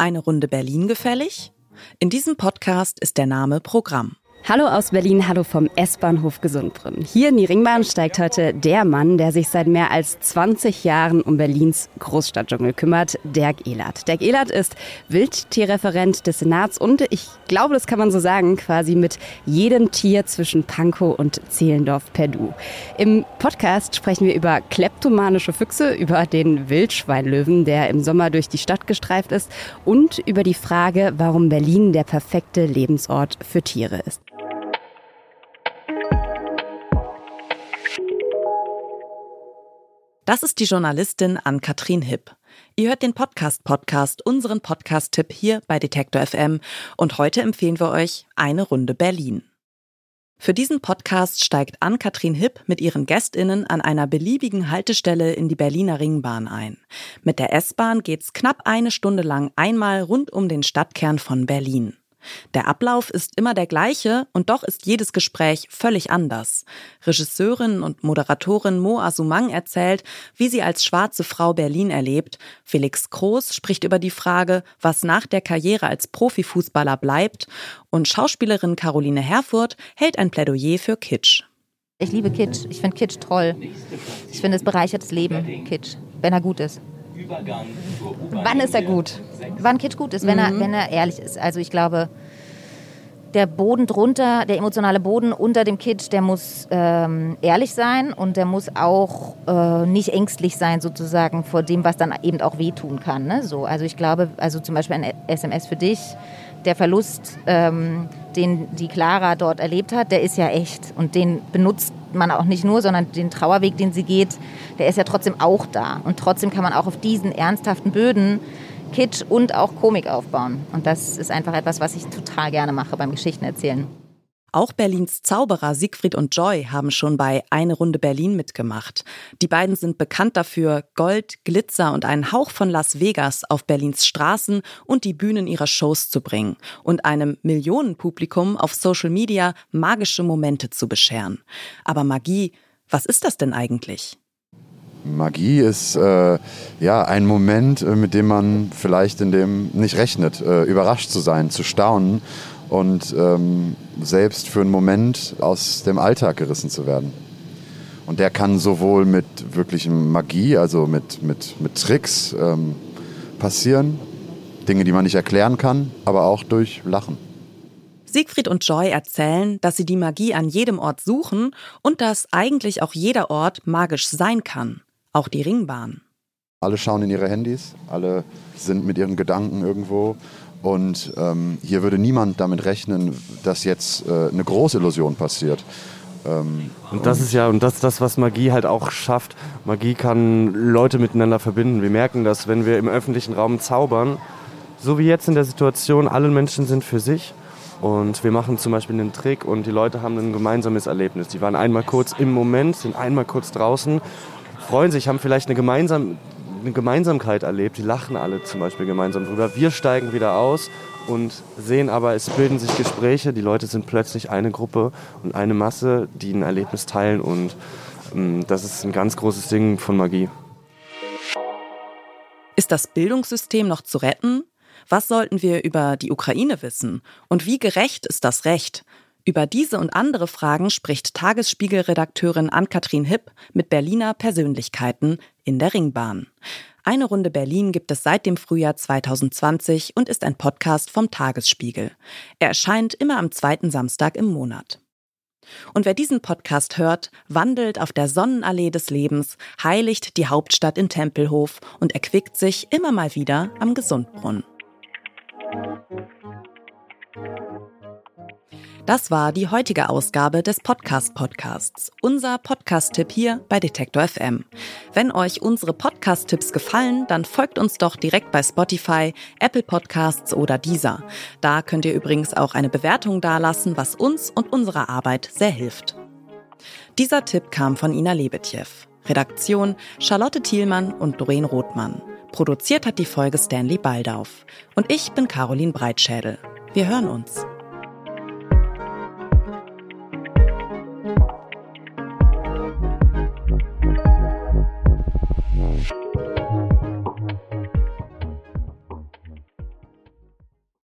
Eine Runde Berlin gefällig? In diesem Podcast ist der Name Programm. Hallo aus Berlin, hallo vom S-Bahnhof Gesundbrunnen. Hier in die Ringbahn steigt heute der Mann, der sich seit mehr als 20 Jahren um Berlins Großstadtdschungel kümmert, Dirk Ehlert. Dirk Ehlert ist Wildtierreferent des Senats und ich glaube, das kann man so sagen, quasi mit jedem Tier zwischen Pankow und Zehlendorf per Du. Im Podcast sprechen wir über kleptomanische Füchse, über den Wildschweinlöwen, der im Sommer durch die Stadt gestreift ist und über die Frage, warum Berlin der perfekte Lebensort für Tiere ist. Das ist die Journalistin Ann-Kathrin Hipp. Ihr hört den Podcast-Podcast, unseren Podcast-Tipp hier bei Detektor FM und heute empfehlen wir euch eine Runde Berlin. Für diesen Podcast steigt Ann-Kathrin Hipp mit ihren GästInnen an einer beliebigen Haltestelle in die Berliner Ringbahn ein. Mit der S-Bahn geht's knapp eine Stunde lang einmal rund um den Stadtkern von Berlin. Der Ablauf ist immer der gleiche und doch ist jedes Gespräch völlig anders. Regisseurin und Moderatorin Mo Asumang erzählt, wie sie als schwarze Frau Berlin erlebt. Felix Groß spricht über die Frage, was nach der Karriere als Profifußballer bleibt. Und Schauspielerin Caroline Herfurth hält ein Plädoyer für Kitsch. Ich liebe Kitsch. Ich finde Kitsch toll. Ich finde, es bereichert das Leben, Kitsch, wenn er gut ist. Wann ist er gut? Wann Kitsch gut ist, wenn, mhm. er, wenn er ehrlich ist. Also ich glaube, der Boden drunter, der emotionale Boden unter dem Kitsch, der muss ähm, ehrlich sein und der muss auch äh, nicht ängstlich sein sozusagen vor dem, was dann eben auch wehtun kann. Ne? So, also ich glaube, also zum Beispiel ein SMS für dich, der Verlust, ähm, den die Clara dort erlebt hat, der ist ja echt und den benutzt man auch nicht nur, sondern den Trauerweg, den sie geht, der ist ja trotzdem auch da und trotzdem kann man auch auf diesen ernsthaften Böden Kitsch und auch Komik aufbauen. Und das ist einfach etwas, was ich total gerne mache beim Geschichtenerzählen. Auch Berlins Zauberer Siegfried und Joy haben schon bei Eine Runde Berlin mitgemacht. Die beiden sind bekannt dafür, Gold, Glitzer und einen Hauch von Las Vegas auf Berlins Straßen und die Bühnen ihrer Shows zu bringen und einem Millionenpublikum auf Social Media magische Momente zu bescheren. Aber Magie, was ist das denn eigentlich? Magie ist äh, ja ein Moment, äh, mit dem man vielleicht in dem nicht rechnet, äh, überrascht zu sein, zu staunen und ähm, selbst für einen Moment aus dem Alltag gerissen zu werden. Und der kann sowohl mit wirklichem Magie, also mit, mit, mit Tricks ähm, passieren, Dinge, die man nicht erklären kann, aber auch durch Lachen. Siegfried und Joy erzählen, dass sie die Magie an jedem Ort suchen und dass eigentlich auch jeder Ort magisch sein kann auch die Ringbahn. Alle schauen in ihre Handys, alle sind mit ihren Gedanken irgendwo. Und ähm, hier würde niemand damit rechnen, dass jetzt äh, eine Großillusion passiert. Ähm, und das ist ja, und das ist das, was Magie halt auch schafft. Magie kann Leute miteinander verbinden. Wir merken das, wenn wir im öffentlichen Raum zaubern, so wie jetzt in der Situation, alle Menschen sind für sich. Und wir machen zum Beispiel einen Trick und die Leute haben ein gemeinsames Erlebnis. Die waren einmal kurz im Moment, sind einmal kurz draußen freuen sich, haben vielleicht eine, gemeinsam, eine Gemeinsamkeit erlebt. Die lachen alle zum Beispiel gemeinsam drüber. Wir steigen wieder aus und sehen aber, es bilden sich Gespräche. Die Leute sind plötzlich eine Gruppe und eine Masse, die ein Erlebnis teilen. Und ähm, das ist ein ganz großes Ding von Magie. Ist das Bildungssystem noch zu retten? Was sollten wir über die Ukraine wissen? Und wie gerecht ist das Recht? Über diese und andere Fragen spricht Tagesspiegel-Redakteurin Ann-Kathrin Hipp mit Berliner Persönlichkeiten in der Ringbahn. Eine Runde Berlin gibt es seit dem Frühjahr 2020 und ist ein Podcast vom Tagesspiegel. Er erscheint immer am zweiten Samstag im Monat. Und wer diesen Podcast hört, wandelt auf der Sonnenallee des Lebens, heiligt die Hauptstadt in Tempelhof und erquickt sich immer mal wieder am Gesundbrunnen. Das war die heutige Ausgabe des Podcast Podcasts. Unser Podcast-Tipp hier bei Detektor FM. Wenn euch unsere Podcast-Tipps gefallen, dann folgt uns doch direkt bei Spotify, Apple Podcasts oder Deezer. Da könnt ihr übrigens auch eine Bewertung dalassen, was uns und unserer Arbeit sehr hilft. Dieser Tipp kam von Ina Lebetjew. Redaktion Charlotte Thielmann und Doreen Rothmann. Produziert hat die Folge Stanley Baldauf. Und ich bin Caroline Breitschädel. Wir hören uns.